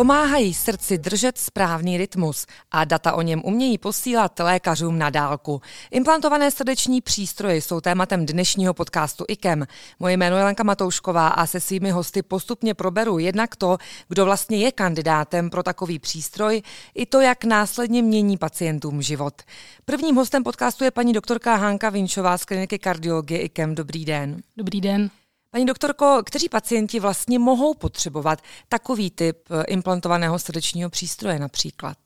Pomáhají srdci držet správný rytmus a data o něm umějí posílat lékařům na dálku. Implantované srdeční přístroje jsou tématem dnešního podcastu IKEM. Moje jméno je Lenka Matoušková a se svými hosty postupně proberu jednak to, kdo vlastně je kandidátem pro takový přístroj, i to, jak následně mění pacientům život. Prvním hostem podcastu je paní doktorka Hanka Vinčová z kliniky kardiologie IKEM. Dobrý den. Dobrý den. Paní doktorko, kteří pacienti vlastně mohou potřebovat takový typ eh, implantovaného srdečního přístroje například?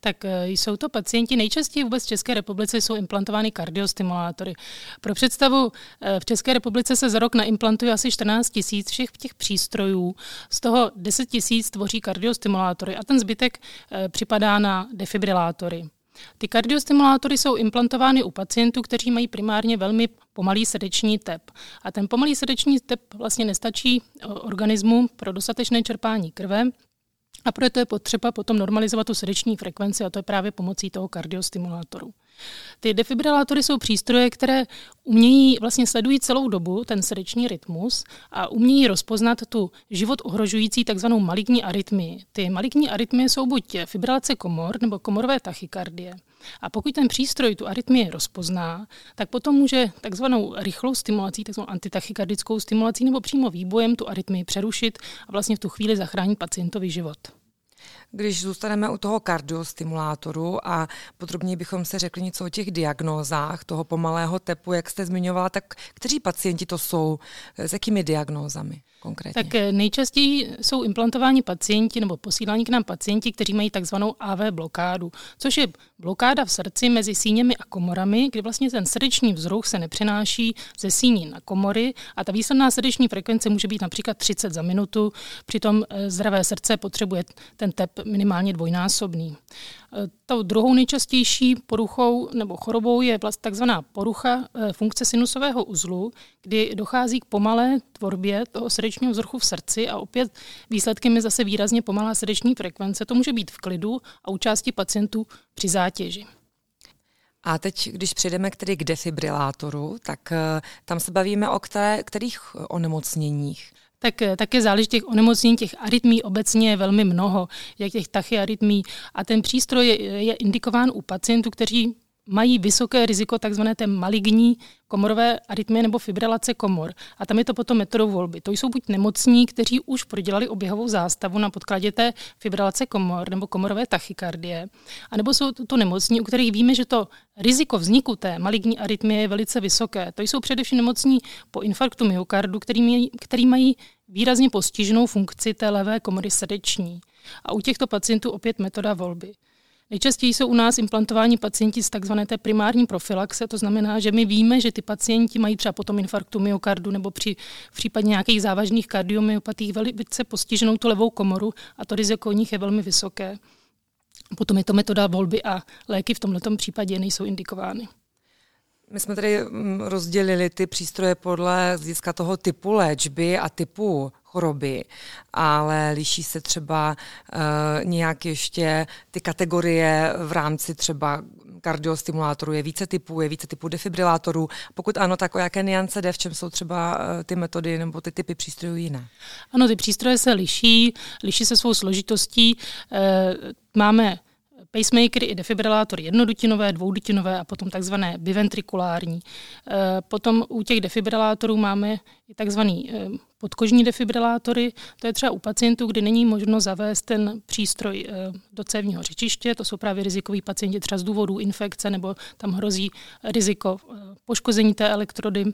Tak eh, jsou to pacienti, nejčastěji vůbec v České republice jsou implantovány kardiostimulátory. Pro představu, eh, v České republice se za rok naimplantuje asi 14 tisíc všech těch přístrojů, z toho 10 tisíc tvoří kardiostimulátory a ten zbytek připadá na defibrilátory. Ty kardiostimulátory jsou implantovány u pacientů, kteří mají primárně velmi pomalý srdeční tep. A ten pomalý srdeční tep vlastně nestačí organismu pro dostatečné čerpání krve, a proto je potřeba potom normalizovat tu srdeční frekvenci a to je právě pomocí toho kardiostimulátoru. Ty defibrilátory jsou přístroje, které umějí, vlastně sledují celou dobu ten srdeční rytmus a umějí rozpoznat tu život ohrožující takzvanou maligní arytmii. Ty maligní arytmie jsou buď fibrilace komor nebo komorové tachykardie. A pokud ten přístroj tu arytmii rozpozná, tak potom může takzvanou rychlou stimulací, takzvanou antitachykardickou stimulací nebo přímo výbojem tu arytmii přerušit a vlastně v tu chvíli zachránit pacientovi život. Když zůstaneme u toho kardiostimulátoru a podrobněji bychom se řekli něco o těch diagnózách toho pomalého tepu, jak jste zmiňovala, tak kteří pacienti to jsou, s jakými diagnózami? Konkrétně? Tak eh, nejčastěji jsou implantováni pacienti nebo posílání k nám pacienti, kteří mají takzvanou AV blokádu, což je blokáda v srdci mezi síněmi a komorami, kdy vlastně ten srdeční vzruch se nepřenáší ze síní na komory a ta výsledná srdeční frekvence může být například 30 za minutu, přitom eh, zdravé srdce potřebuje ten tep minimálně dvojnásobný. Tou druhou nejčastější poruchou nebo chorobou je vlastně takzvaná porucha eh, funkce sinusového uzlu, kdy dochází k pomalé tvorbě toho srdečního vzruchu v srdci a opět výsledkem je zase výrazně pomalá srdeční frekvence. To může být v klidu a u části pacientů při zátěži. A teď, když přejdeme k, tedy k defibrilátoru, tak eh, tam se bavíme o které, kterých onemocněních? Tak eh, také záleží těch onemocnění, těch arytmí obecně je velmi mnoho, jak těch tachyarytmí. A ten přístroj je, je indikován u pacientů, kteří mají vysoké riziko tzv. té maligní komorové arytmie nebo fibrilace komor. A tam je to potom metodou volby. To jsou buď nemocní, kteří už prodělali oběhovou zástavu na podkladě té fibrilace komor nebo komorové tachykardie, anebo jsou to nemocní, u kterých víme, že to riziko vzniku té maligní arytmie je velice vysoké. To jsou především nemocní po infarktu myokardu, který, mají, který mají výrazně postiženou funkci té levé komory srdeční. A u těchto pacientů opět metoda volby. Nejčastěji jsou u nás implantováni pacienti z takzvané té primární profilaxe, to znamená, že my víme, že ty pacienti mají třeba potom infarktu myokardu nebo při v případě nějakých závažných kardiomyopatích velice postiženou tu levou komoru a to riziko u nich je velmi vysoké. Potom je to metoda volby a léky v tomto případě nejsou indikovány. My jsme tady mm, rozdělili ty přístroje podle získa toho typu léčby a typu choroby, ale liší se třeba uh, nějak ještě ty kategorie v rámci třeba kardiostimulátorů, je více typů, je více typů defibrilátorů. Pokud ano, tak o jaké niance jde, v čem jsou třeba uh, ty metody nebo ty typy přístrojů jiné? Ano, ty přístroje se liší, liší se svou složitostí. Uh, máme pacemakery i defibrilátory jednodutinové, dvoudutinové a potom takzvané biventrikulární. Eh, potom u těch defibrilátorů máme i takzvaný eh, podkožní defibrilátory. To je třeba u pacientů, kdy není možno zavést ten přístroj eh, do cévního řečiště. To jsou právě rizikoví pacienti třeba z důvodu infekce nebo tam hrozí riziko poškození té elektrody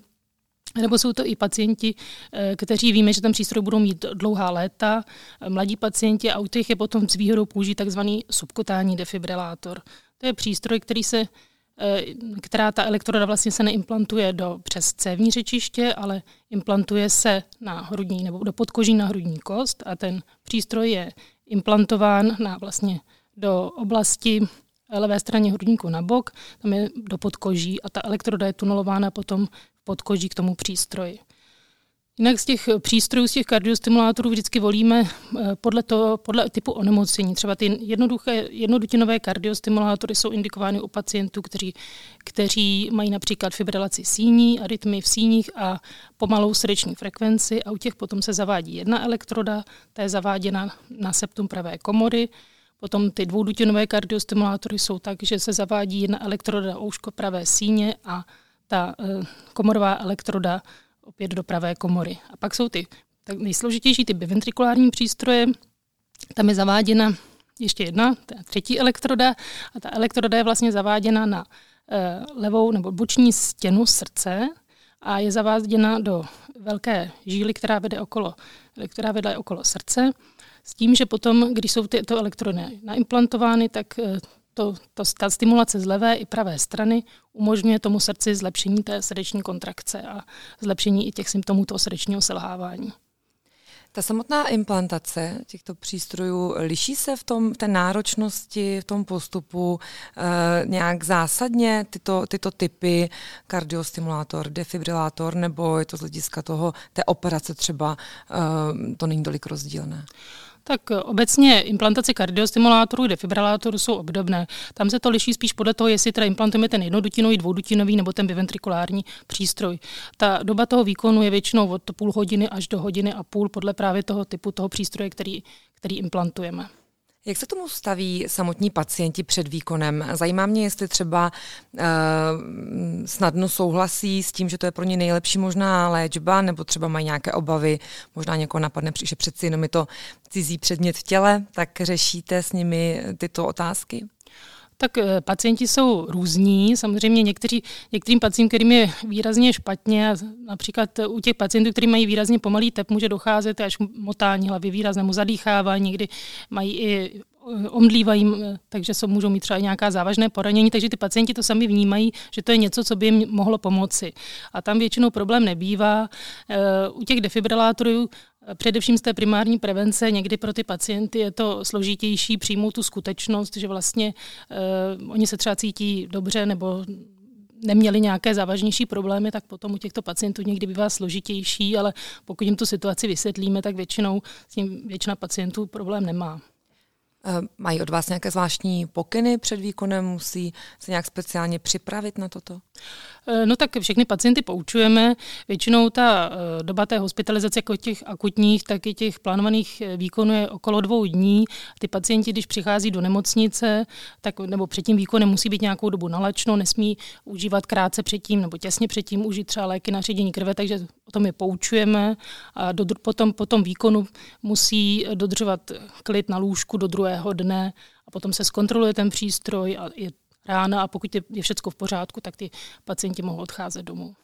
nebo jsou to i pacienti, eh, kteří víme, že ten přístroj budou mít dlouhá léta, mladí pacienti a u těch je potom s výhodou použít takzvaný subkutální defibrilátor. To je přístroj, který se, eh, která ta elektroda vlastně se neimplantuje do přes cévní řečiště, ale implantuje se na hrudní nebo do podkoží na hrudní kost a ten přístroj je implantován na vlastně do oblasti levé straně hrudníku na bok, tam je do podkoží a ta elektroda je tunelována potom podkoží k tomu přístroji. Jinak z těch přístrojů, z těch kardiostimulátorů vždycky volíme eh, podle, toho, podle typu onemocnění. Třeba ty jednoduché, jednodutinové kardiostimulátory jsou indikovány u pacientů, kteří, kteří mají například fibrilaci síní, arytmy v síních a pomalou srdeční frekvenci a u těch potom se zavádí jedna elektroda, ta je zaváděna na septum pravé komory, Potom ty dvoudutinové kardiostimulátory jsou tak, že se zavádí jedna elektroda ouško pravé síně a ta eh, komorová elektroda opět do pravé komory. A pak jsou ty tak nejsložitější, ty biventrikulární přístroje. Tam je zaváděna ještě jedna, ta třetí elektroda a ta elektroda je vlastně zaváděna na eh, levou nebo boční stěnu srdce a je zaváděna do velké žíly, která vede okolo, která vede okolo srdce. S tím, že potom, když jsou tyto elektrony naimplantovány, tak eh, to, to, ta stimulace z levé i pravé strany umožňuje tomu srdci zlepšení té srdeční kontrakce a zlepšení i těch symptomů toho srdečního selhávání. Ta samotná implantace těchto přístrojů liší se v tom v té náročnosti, v tom postupu e, nějak zásadně tyto, tyto typy kardiostimulátor, defibrilátor, nebo je to z hlediska toho té operace třeba e, to není tolik rozdílné? Tak obecně implantace kardiostimulátorů, defibrilátorů jsou obdobné. Tam se to liší spíš podle toho, jestli teda implantujeme ten jednodutinový, dvoudutinový nebo ten biventrikulární přístroj. Ta doba toho výkonu je většinou od půl hodiny až do hodiny a půl podle právě toho typu toho přístroje, který, který implantujeme. Jak se tomu staví samotní pacienti před výkonem? Zajímá mě, jestli třeba uh, snadno souhlasí s tím, že to je pro ně nejlepší možná léčba, nebo třeba mají nějaké obavy, možná někoho napadne, že přeci jenom je to cizí předmět v těle, tak řešíte s nimi tyto otázky? Tak eh, pacienti jsou různí. Samozřejmě někteří, některým pacientům, kterým je výrazně špatně, například u těch pacientů, kteří mají výrazně pomalý tep, může docházet až motání hlavy, výraznému zadýchávání, někdy mají i eh, omdlívají, eh, takže jsou, můžou mít třeba nějaká závažné poranění, takže ty pacienti to sami vnímají, že to je něco, co by jim mohlo pomoci. A tam většinou problém nebývá. U těch defibrilátorů Především z té primární prevence někdy pro ty pacienty je to složitější přijmout tu skutečnost, že vlastně uh, oni se třeba cítí dobře nebo neměli nějaké závažnější problémy, tak potom u těchto pacientů někdy bývá složitější, ale pokud jim tu situaci vysvětlíme, tak většinou s tím většina pacientů problém nemá. Eh, mají od vás nějaké zvláštní pokyny před výkonem? Musí se nějak speciálně připravit na toto? Eh, no tak všechny pacienty poučujeme. Většinou ta eh, doba té hospitalizace, jako těch akutních, tak i těch plánovaných výkonů je okolo dvou dní. Ty pacienti, když přichází do nemocnice, tak, nebo před tím výkonem musí být nějakou dobu nalačno, nesmí užívat krátce předtím nebo těsně předtím užít třeba léky na ředění krve, takže o tom je poučujeme. A do, potom, po tom výkonu musí dodržovat klid na lůžku do druhého dne a potom se zkontroluje ten přístroj a je rána a pokud je, všechno v pořádku, tak ty pacienti mohou odcházet domů.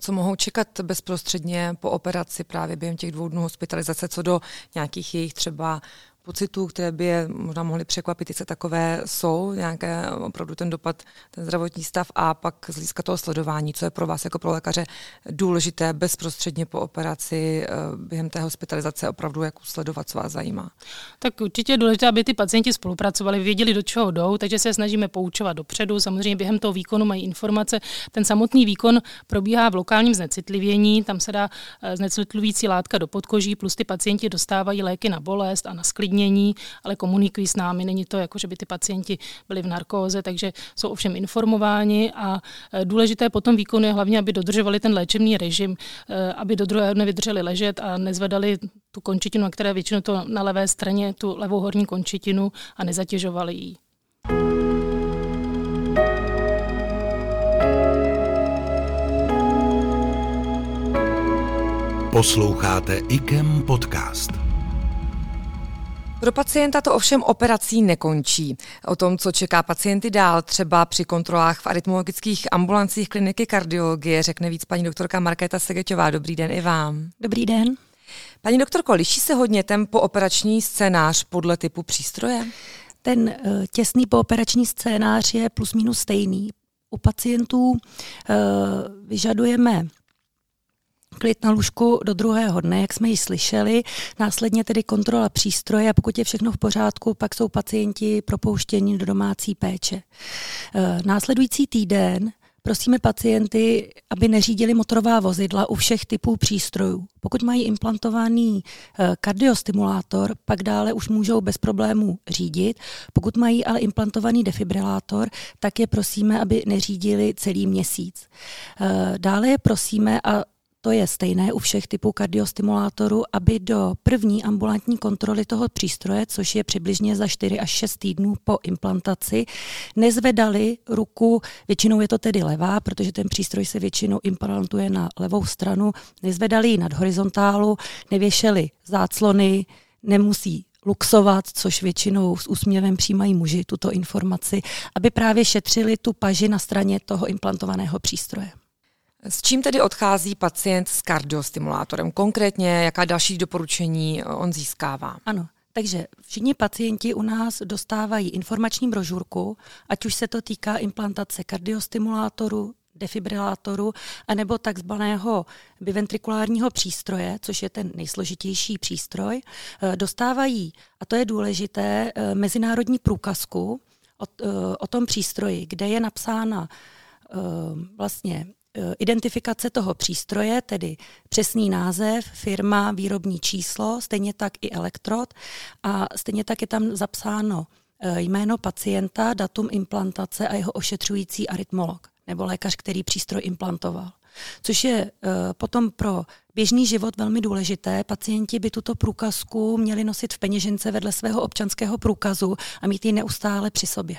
Co mohou čekat bezprostředně po operaci právě během těch dvou dnů hospitalizace, co do nějakých jejich třeba pocitů, které by je možná mohly překvapit, jestli takové jsou, nějaké opravdu ten dopad, ten zdravotní stav a pak z hlediska toho sledování, co je pro vás jako pro lékaře důležité bezprostředně po operaci eh, během té hospitalizace opravdu jak sledovat, co vás zajímá. Tak určitě je důležité, aby ty pacienti spolupracovali, věděli, do čeho jdou, takže se snažíme poučovat dopředu. Samozřejmě během toho výkonu mají informace. Ten samotný výkon probíhá v lokálním znecitlivění, tam se dá eh, znecitlivující látka do podkoží, plus ty pacienti dostávají léky na bolest a na sklid uklidnění, ale komunikují s námi. Není to jako, že by ty pacienti byli v narkóze, takže jsou ovšem informováni a e, důležité potom výkonu je hlavně, aby dodržovali ten léčebný režim, e, aby do druhého dne vydrželi ležet a nezvedali tu končetinu, na které většinou to na levé straně, tu levou horní končetinu a nezatěžovali ji. Posloucháte IKEM podcast. Pro pacienta to ovšem operací nekončí. O tom, co čeká pacienty dál, třeba při kontrolách v arytmologických ambulancích kliniky kardiologie, řekne víc paní doktorka Markéta Segeťová. Dobrý den i vám. Dobrý den. Paní doktorko, liší se hodně ten pooperační scénář podle typu přístroje? Ten uh, těsný pooperační scénář je plus minus stejný. U pacientů uh, vyžadujeme klid na lůžku do druhého dne, jak jsme ji slyšeli, následně tedy kontrola přístroje a pokud je všechno v pořádku, pak jsou pacienti propouštěni do domácí péče. E, následující týden prosíme pacienty, aby neřídili motorová vozidla u všech typů přístrojů. Pokud mají implantovaný eh, kardiostimulátor, pak dále už můžou bez problémů řídit. Pokud mají ale implantovaný defibrilátor, tak je prosíme, aby neřídili celý měsíc. Eh, dále je prosíme, a to je stejné u všech typů kardiostimulátorů, aby do první ambulantní kontroly toho přístroje, což je přibližně za 4 až 6 týdnů po implantaci, nezvedali ruku, většinou je to tedy levá, protože ten přístroj se většinou implantuje na levou stranu, nezvedali ji nad horizontálu, nevěšeli záclony, nemusí luxovat, což většinou s úsměvem přijímají muži tuto informaci, aby právě šetřili tu paži na straně toho implantovaného přístroje. S čím tedy odchází pacient s kardiostimulátorem? Konkrétně, jaká další doporučení on získává? Ano, takže všichni pacienti u nás dostávají informační brožurku, ať už se to týká implantace kardiostimulátoru, defibrilátoru, anebo takzvaného biventrikulárního přístroje, což je ten nejsložitější přístroj, eh, dostávají, a to je důležité, eh, mezinárodní průkazku o, eh, o tom přístroji, kde je napsána vlastně Eh, identifikace toho přístroje, tedy přesný název, firma, výrobní číslo, stejně tak i elektrod a stejně tak je tam zapsáno eh, jméno pacienta, datum implantace a jeho ošetřující arytmolog nebo lékař, který přístroj implantoval. Což je uh, potom pro běžný život velmi důležité. Pacienti by tuto průkazku měli nosit v peněžence vedle svého občanského průkazu a mít ji neustále při sobě.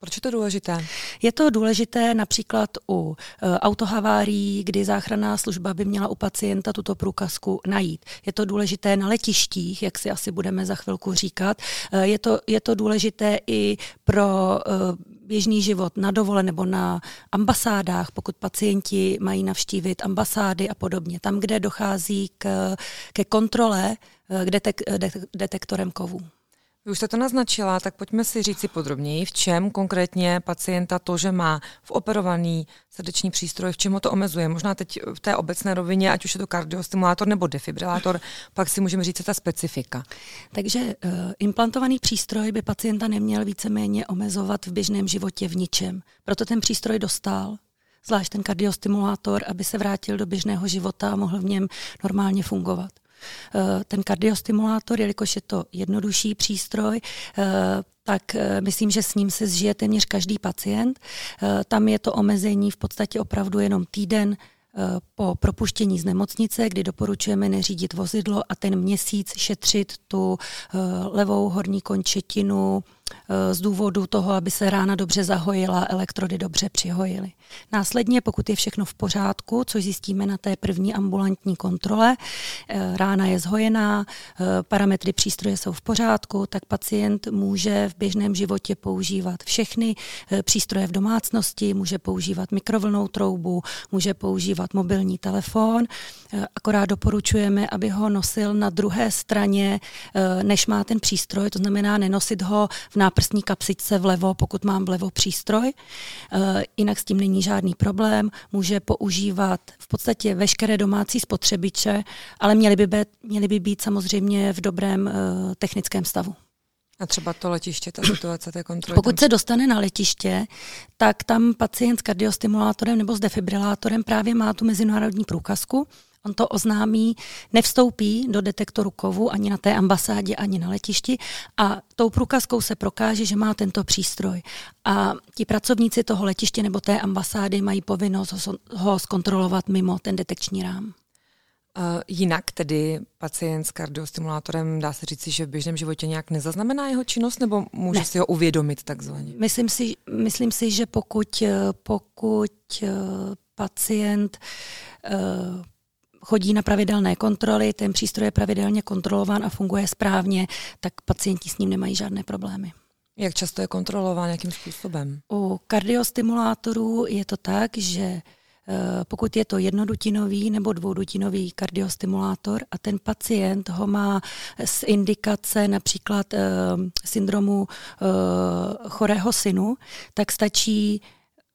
Proč je to důležité? Je to důležité například u uh, autohavárií, kdy záchranná služba by měla u pacienta tuto průkazku najít. Je to důležité na letištích, jak si asi budeme za chvilku říkat. Uh, je, to, je to důležité i pro uh, běžný život na dovole nebo na ambasádách, pokud pacienti mají navštívit ambasády a podobně. Tam, kde dochází k, ke kontrole k detek, detektorem kovů. Už jste to naznačila, tak pojďme si říct si podrobněji, v čem konkrétně pacienta to, že má v operovaný srdeční přístroj, v čem ho to omezuje. Možná teď v té obecné rovině, ať už je to kardiostimulátor nebo defibrilátor, pak si můžeme říct ta specifika. Takže uh, implantovaný přístroj by pacienta neměl víceméně omezovat v běžném životě v ničem. Proto ten přístroj dostal, zvlášť ten kardiostimulátor, aby se vrátil do běžného života a mohl v něm normálně fungovat. Eh, ten kardiostimulátor, jelikož je to jednodušší přístroj, eh, tak eh, myslím, že s ním se zžije téměř každý pacient. Tam je to omezení v podstatě opravdu jenom týden, po propuštění z nemocnice, kdy doporučujeme neřídit vozidlo a ten měsíc šetřit tu levou horní končetinu, z důvodu toho, aby se rána dobře zahojila, elektrody dobře přihojily. Následně, pokud je všechno v pořádku, což zjistíme na té první ambulantní kontrole, eh, rána je zhojená, eh, parametry přístroje jsou v pořádku, tak pacient může v běžném životě používat všechny přístroje v domácnosti, může používat mikrovlnou troubu, může používat mobilní telefon, akorát doporučujeme, aby ho nosil na druhé straně, než má ten přístroj, to znamená nenosit ho v náprstní kapsičce vlevo, pokud mám vlevo přístroj. Eh, jinak s tím není žádný problém. Může používat v podstatě veškeré domácí spotřebiče, ale měly by být, měly by být samozřejmě v dobrém eh, technickém stavu. A třeba to letiště, ta situace té kontroly? Pokud se dostane na letiště, tak tam pacient s kardiostimulátorem nebo s defibrilátorem právě má tu mezinárodní průkazku, On to oznámí, nevstoupí do detektoru kovu ani na té ambasádě, ani na letišti a tou průkazkou se prokáže, že má tento přístroj. A ti pracovníci toho letiště nebo té ambasády mají povinnost ho, ho zkontrolovat mimo ten detekční rám. Jinak tedy pacient s kardiostimulátorem dá se říci, že v běžném životě nějak nezaznamená jeho činnost, nebo může ne. si ho uvědomit takzvaně? Myslím si, myslím si že pokud, pokud uh, pacient uh, chodí na pravidelné kontroly, ten přístroj je pravidelně kontrolován a funguje správně, tak pacienti s ním nemají žádné problémy. Jak často je kontrolován, jakým způsobem? U kardiostimulátorů je to tak, že eh, pokud je to jednodutinový nebo dvoudutinový kardiostimulátor a ten pacient ho má z indikace například uh, syndromu uh, chorého synu, tak stačí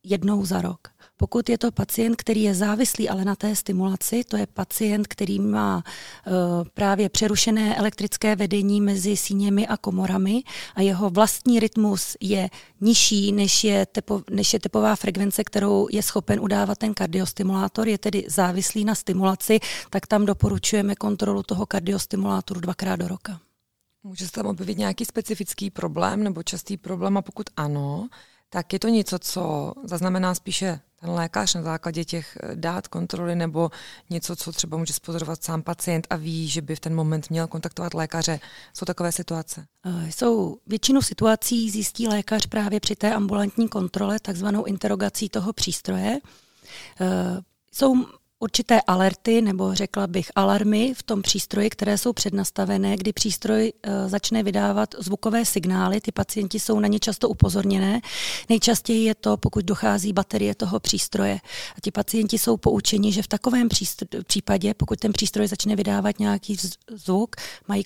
jednou za rok. Pokud je to pacient, který je závislý ale na té stimulaci, to je pacient, který má uh, právě přerušené elektrické vedení mezi síněmi a komorami a jeho vlastní rytmus je nižší, než je, tepo, než je tepová frekvence, kterou je schopen udávat ten kardiostimulátor, je tedy závislý na stimulaci, tak tam doporučujeme kontrolu toho kardiostimulátoru dvakrát do roka. Může se tam objevit nějaký specifický problém nebo častý problém a pokud ano, tak je to něco, co zaznamená spíše ten lékař na základě těch eh, dát kontroly nebo něco, co třeba může spozorovat sám pacient a ví, že by v ten moment měl kontaktovat lékaře. Jsou takové situace? Eh, jsou většinu situací zjistí lékař právě při té ambulantní kontrole, takzvanou interrogací toho přístroje. Eh, jsou určité alerty nebo řekla bych alarmy v tom přístroji, které jsou přednastavené, kdy přístroj uh, začne vydávat zvukové signály, ty pacienti jsou na ně často upozorněné. Nejčastěji je to, pokud dochází baterie toho přístroje. A ti pacienti jsou poučeni, že v takovém případě, pokud ten přístroj začne vydávat nějaký zvuk, mají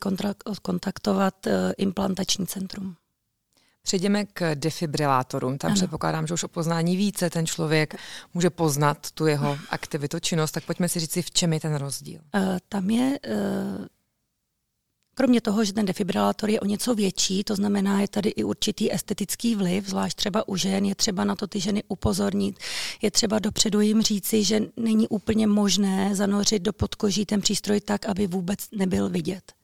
kontaktovat uh, implantační centrum. Přejdeme k defibrilátorům. Tam ano. předpokládám, že už o poznání více ten člověk může poznat tu jeho aktivitu, činnost. Tak pojďme si říci, v čem je ten rozdíl. Uh, tam je uh... Kromě toho, že ten defibrilátor je o něco větší, to znamená, je tady i určitý estetický vliv, zvlášť třeba u žen, je třeba na to ty ženy upozornit, je třeba dopředu jim říci, že není úplně možné zanořit do podkoží ten přístroj tak, aby vůbec nebyl vidět.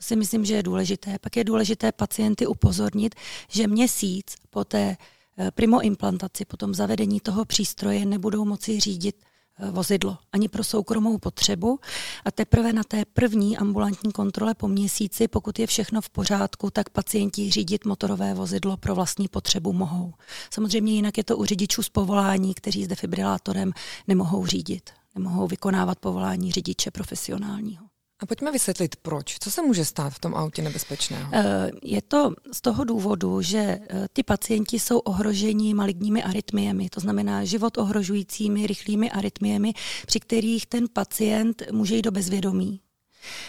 To si myslím, že je důležité. Pak je důležité pacienty upozornit, že měsíc po té eh, primoimplantaci, po tom zavedení toho přístroje nebudou moci řídit eh, vozidlo ani pro soukromou potřebu a teprve na té první ambulantní kontrole po měsíci, pokud je všechno v pořádku, tak pacienti řídit motorové vozidlo pro vlastní potřebu mohou. Samozřejmě jinak je to u řidičů z povolání, kteří s defibrilátorem nemohou řídit, nemohou vykonávat povolání řidiče profesionálního. A pojďme vysvětlit, proč. Co se může stát v tom autě nebezpečného? Eh, je to z toho důvodu, že eh, ty pacienti jsou ohroženi maligními arytmiemi, to znamená život ohrožujícími rychlými arytmiemi, při kterých ten pacient může jít do bezvědomí.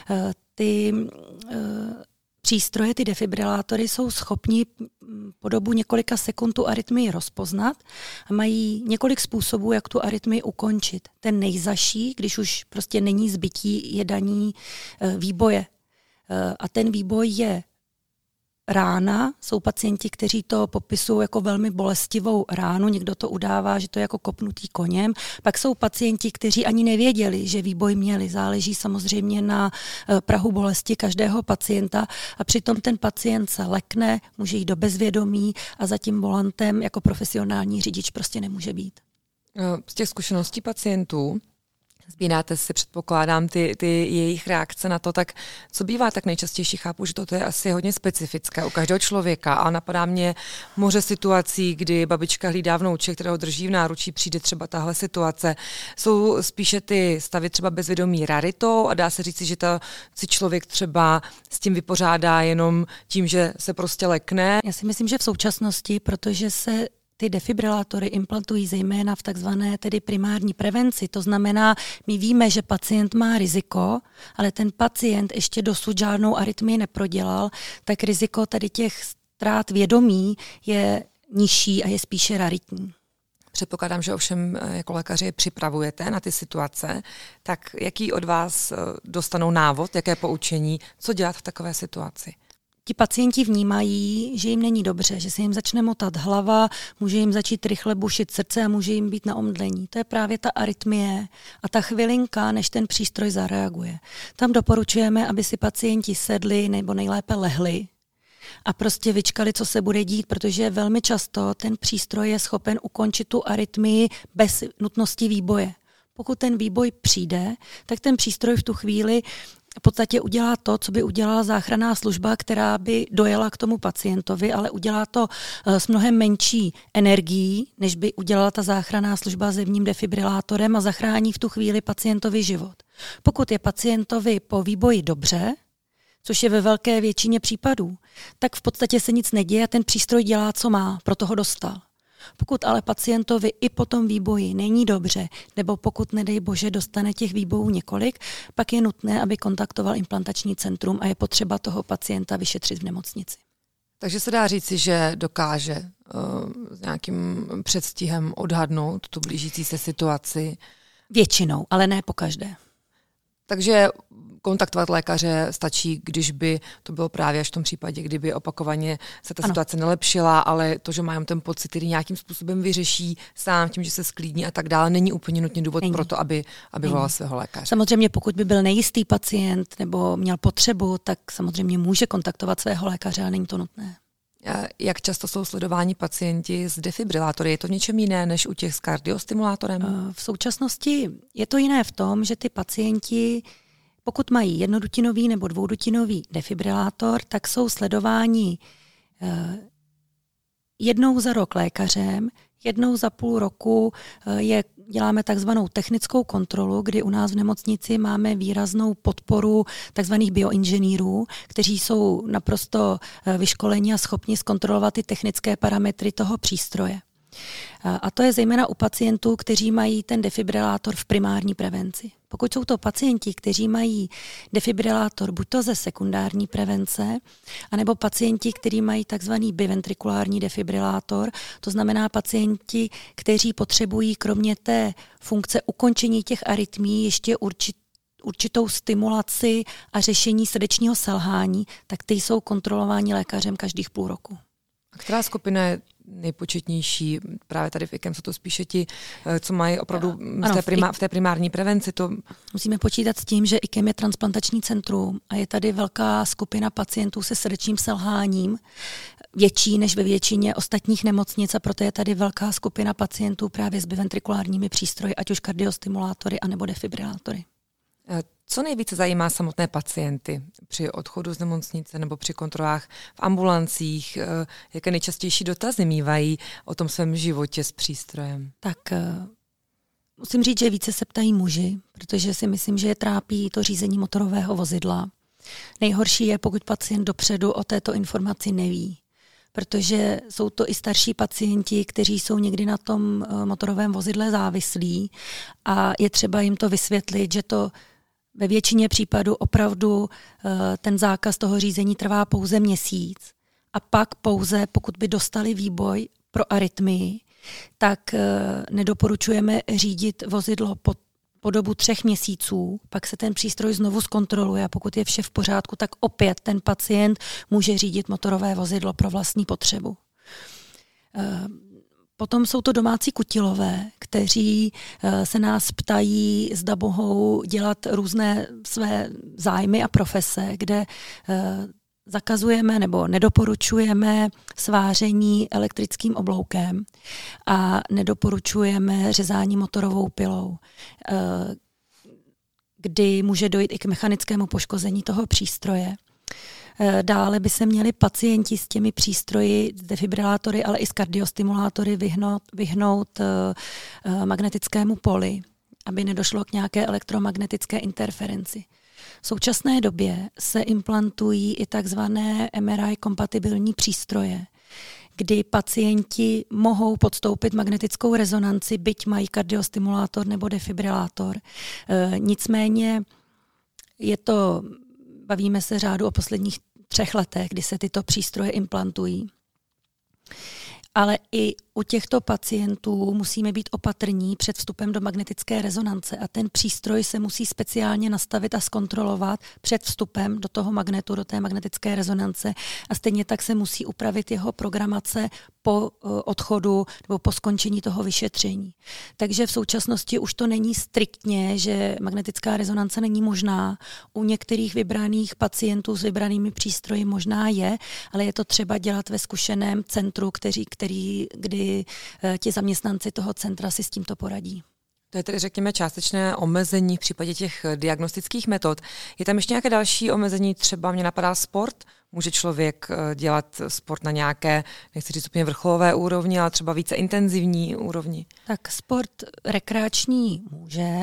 Eh, ty přístroje, ty defibrilátory, jsou schopni po dobu několika sekund tu arytmii rozpoznat a mají několik způsobů, jak tu arytmii ukončit. Ten nejzaší, když už prostě není zbytí, je daní eh, výboje. Eh, a ten výboj je rána. Jsou pacienti, kteří to popisují jako velmi bolestivou ránu, někdo to udává, že to je jako kopnutý koněm. Pak jsou pacienti, kteří ani nevěděli, že výboj měli. Záleží samozřejmě na eh, prahu bolesti každého pacienta a přitom ten pacient se lekne, může jít do bezvědomí a za tím volantem jako profesionální řidič prostě nemůže být. Eh, z těch zkušeností pacientů Zbíráte si, předpokládám, ty, ty jejich reakce na to, tak co bývá tak nejčastější? Chápu, že to je asi hodně specifické u každého člověka, ale napadá mě moře situací, kdy babička hlídá vnouče, kterého drží v náručí, přijde třeba tahle situace. Jsou spíše ty stavy třeba bezvědomí raritou a dá se říci, že ta, si člověk třeba s tím vypořádá jenom tím, že se prostě lekne. Já si myslím, že v současnosti, protože se ty defibrilátory implantují zejména v takzvané tedy primární prevenci. To znamená, my víme, že pacient má riziko, ale ten pacient ještě dosud žádnou arytmii neprodělal, tak riziko tady těch ztrát vědomí je nižší a je spíše raritní. Předpokládám, že ovšem eh, jako lékaři připravujete na ty situace, tak jaký od vás eh, dostanou návod, jaké poučení, co dělat v takové situaci? Ti pacienti vnímají, že jim není dobře, že se jim začne motat hlava, může jim začít rychle bušit srdce a může jim být na omdlení. To je právě ta arytmie a ta chvilinka, než ten přístroj zareaguje. Tam doporučujeme, aby si pacienti sedli nebo nejlépe lehli a prostě vyčkali, co se bude dít, protože velmi často ten přístroj je schopen ukončit tu arytmii bez nutnosti výboje. Pokud ten výboj přijde, tak ten přístroj v tu chvíli v podstatě udělá to, co by udělala záchranná služba, která by dojela k tomu pacientovi, ale udělá to eh, s mnohem menší energií, než by udělala ta záchranná služba zevním defibrilátorem a zachrání v tu chvíli pacientovi život. Pokud je pacientovi po výboji dobře, což je ve velké většině případů, tak v podstatě se nic neděje a ten přístroj dělá, co má, proto ho dostal. Pokud ale pacientovi i po tom výboji není dobře, nebo pokud, nedej bože, dostane těch výbojů několik, pak je nutné, aby kontaktoval implantační centrum a je potřeba toho pacienta vyšetřit v nemocnici. Takže se dá říci, že dokáže s nějakým předstihem odhadnout tu blížící se situaci? Většinou, ale ne po každé. Takže kontaktovat lékaře stačí, když by to bylo právě až v tom případě, kdyby opakovaně se ta ano. situace nelepšila, ale to, že mají ten pocit, který nějakým způsobem vyřeší sám tím, že se sklídní a tak dále, není úplně nutně důvod není. pro to, aby, aby volal svého lékaře. Samozřejmě, pokud by byl nejistý pacient nebo měl potřebu, tak samozřejmě může kontaktovat svého lékaře, ale není to nutné. Jak často jsou sledováni pacienti s defibrilátory? Je to něčem jiné než u těch s kardiostimulátorem? Eh, v současnosti je to jiné v tom, že ty pacienti, pokud mají jednodutinový nebo dvoudutinový defibrilátor, tak jsou sledováni eh, jednou za rok lékařem, jednou za půl roku eh, je děláme takzvanou technickou kontrolu, kdy u nás v nemocnici máme výraznou podporu takzvaných bioinženýrů, kteří jsou naprosto eh, vyškoleni a schopni zkontrolovat ty technické parametry toho přístroje. A to je zejména u pacientů, kteří mají ten defibrilátor v primární prevenci. Pokud jsou to pacienti, kteří mají defibrilátor buď to ze sekundární prevence, anebo pacienti, kteří mají takzvaný biventrikulární defibrilátor, to znamená pacienti, kteří potřebují kromě té funkce ukončení těch arytmí ještě určit, určitou stimulaci a řešení srdečního selhání, tak ty jsou kontrolováni lékařem každých půl roku. A která skupina je nejpočetnější. Právě tady v IKEM jsou to spíše ti, eh, co mají opravdu ano, v, té prima, v té primární prevenci. To... Musíme počítat s tím, že IKEM je transplantační centrum a je tady velká skupina pacientů se srdečním selháním, větší než ve většině ostatních nemocnic a proto je tady velká skupina pacientů právě s biventrikulárními přístroji, ať už kardiostimulátory anebo defibrilátory. Eh, co nejvíce zajímá samotné pacienty při odchodu z nemocnice nebo při kontrolách v ambulancích? Eh, jaké nejčastější dotazy mývají o tom svém životě s přístrojem? Tak eh, musím říct, že více se ptají muži, protože si myslím, že je trápí to řízení motorového vozidla. Nejhorší je, pokud pacient dopředu o této informaci neví protože jsou to i starší pacienti, kteří jsou někdy na tom motorovém vozidle závislí a je třeba jim to vysvětlit, že to ve většině případů opravdu eh, ten zákaz toho řízení trvá pouze měsíc a pak pouze, pokud by dostali výboj pro arytmii, tak eh, nedoporučujeme řídit vozidlo po, po dobu třech měsíců, pak se ten přístroj znovu zkontroluje a pokud je vše v pořádku, tak opět ten pacient může řídit motorové vozidlo pro vlastní potřebu. Potom jsou to domácí kutilové, kteří eh, se nás ptají, zda mohou dělat různé své zájmy a profese, kde eh, zakazujeme nebo nedoporučujeme sváření elektrickým obloukem a nedoporučujeme řezání motorovou pilou, eh, kdy může dojít i k mechanickému poškození toho přístroje. Eh, dále by se měli pacienti s těmi přístroji, s defibrilátory, ale i s kardiostimulátory vyhnout, vyhnout eh, eh, magnetickému poli, aby nedošlo k nějaké elektromagnetické interferenci. V současné době se implantují i takzvané MRI kompatibilní přístroje, kdy pacienti mohou podstoupit magnetickou rezonanci, byť mají kardiostimulátor nebo defibrilátor. E, nicméně je to, bavíme se řádu o posledních třech letech, kdy se tyto přístroje implantují. Ale i u těchto pacientů musíme být opatrní před vstupem do magnetické rezonance a ten přístroj se musí speciálně nastavit a zkontrolovat před vstupem do toho magnetu, do té magnetické rezonance a stejně tak se musí upravit jeho programace po eh, odchodu nebo po skončení toho vyšetření. Takže v současnosti už to není striktně, že magnetická rezonance není možná. U některých vybraných pacientů s vybranými přístroji možná je, ale je to třeba dělat ve zkušeném centru, který, který, kdy Eh, ti zaměstnanci toho centra si s tímto poradí. To je tedy, řekněme, částečné omezení v případě těch eh, diagnostických metod. Je tam ještě nějaké další omezení? Třeba mě napadá sport. Může člověk eh, dělat sport na nějaké, nechci říct úplně vrcholové úrovni, ale třeba více intenzivní úrovni? Tak sport rekreační může,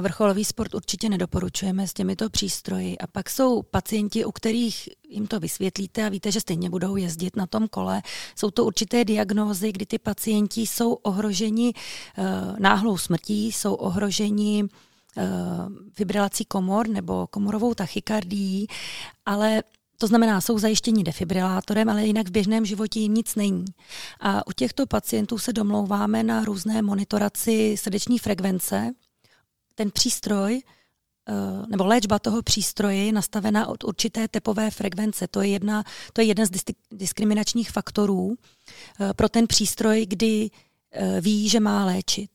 vrcholový sport určitě nedoporučujeme s těmito přístroji. A pak jsou pacienti, u kterých jim to vysvětlíte a víte, že stejně budou jezdit na tom kole. Jsou to určité diagnózy, kdy ty pacienti jsou ohroženi uh, náhlou smrtí, jsou ohroženi uh, fibrilací komor nebo komorovou tachykardií, ale to znamená, jsou zajištěni defibrilátorem, ale jinak v běžném životě jim nic není. A u těchto pacientů se domlouváme na různé monitoraci srdeční frekvence. Ten přístroj eh, nebo léčba toho přístroje je nastavena od určité tepové frekvence. To je, jedna, to je jeden z diskriminačních faktorů eh, pro ten přístroj, kdy eh, ví, že má léčit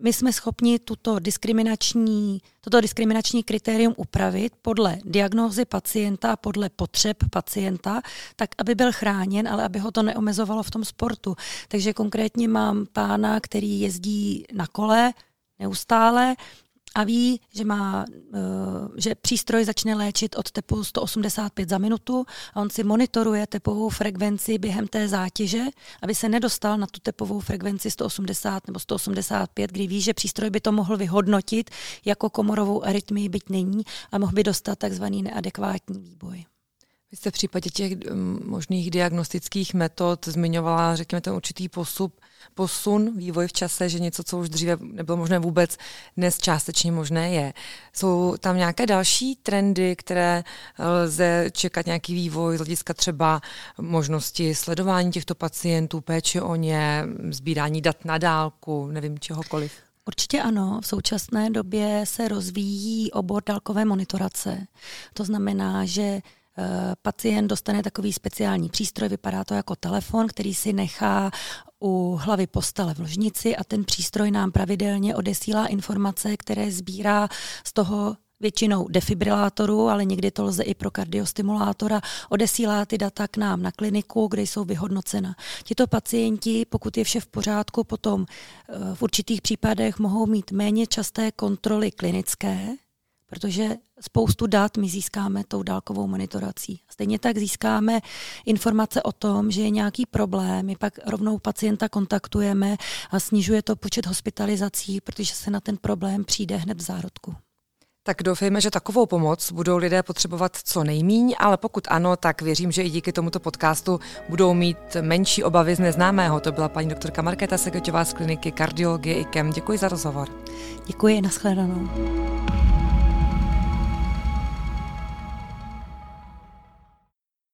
my jsme schopni tuto diskriminační, toto diskriminační kritérium upravit podle diagnózy pacienta, podle potřeb pacienta, tak aby byl chráněn, ale aby ho to neomezovalo v tom sportu. Takže konkrétně mám pána, který jezdí na kole neustále a ví, že, má, eh, že přístroj začne léčit od tepu 185 za minutu a on si monitoruje tepovou frekvenci během té zátěže, aby se nedostal na tu tepovou frekvenci 180 nebo 185, kdy ví, že přístroj by to mohl vyhodnotit jako komorovou arytmii, byť není, a mohl by dostat takzvaný neadekvátní výboj. Vy jste v případě těch možných diagnostických metod zmiňovala, řekněme, ten určitý posup, posun, vývoj v čase, že něco, co už dříve nebylo možné vůbec, dnes částečně možné je. Jsou tam nějaké další trendy, které lze čekat nějaký vývoj z hlediska třeba možnosti sledování těchto pacientů, péče o ně, sbírání dat na dálku, nevím, čehokoliv? Určitě ano. V současné době se rozvíjí obor dálkové monitorace. To znamená, že pacient dostane takový speciální přístroj, vypadá to jako telefon, který si nechá u hlavy postele v ložnici a ten přístroj nám pravidelně odesílá informace, které sbírá z toho většinou defibrilátoru, ale někdy to lze i pro kardiostimulátora, odesílá ty data k nám na kliniku, kde jsou vyhodnocena. Tito pacienti, pokud je vše v pořádku, potom eh, v určitých případech mohou mít méně časté kontroly klinické, protože spoustu dat my získáme tou dálkovou monitorací. Stejně tak získáme informace o tom, že je nějaký problém, my pak rovnou pacienta kontaktujeme a snižuje to počet hospitalizací, protože se na ten problém přijde hned v zárodku. Tak doufejme, že takovou pomoc budou lidé potřebovat co nejmíň, ale pokud ano, tak věřím, že i díky tomuto podcastu budou mít menší obavy z neznámého. To byla paní doktorka Markéta Segeťová z kliniky kardiologie IKEM. Děkuji za rozhovor. Děkuji, nashledanou.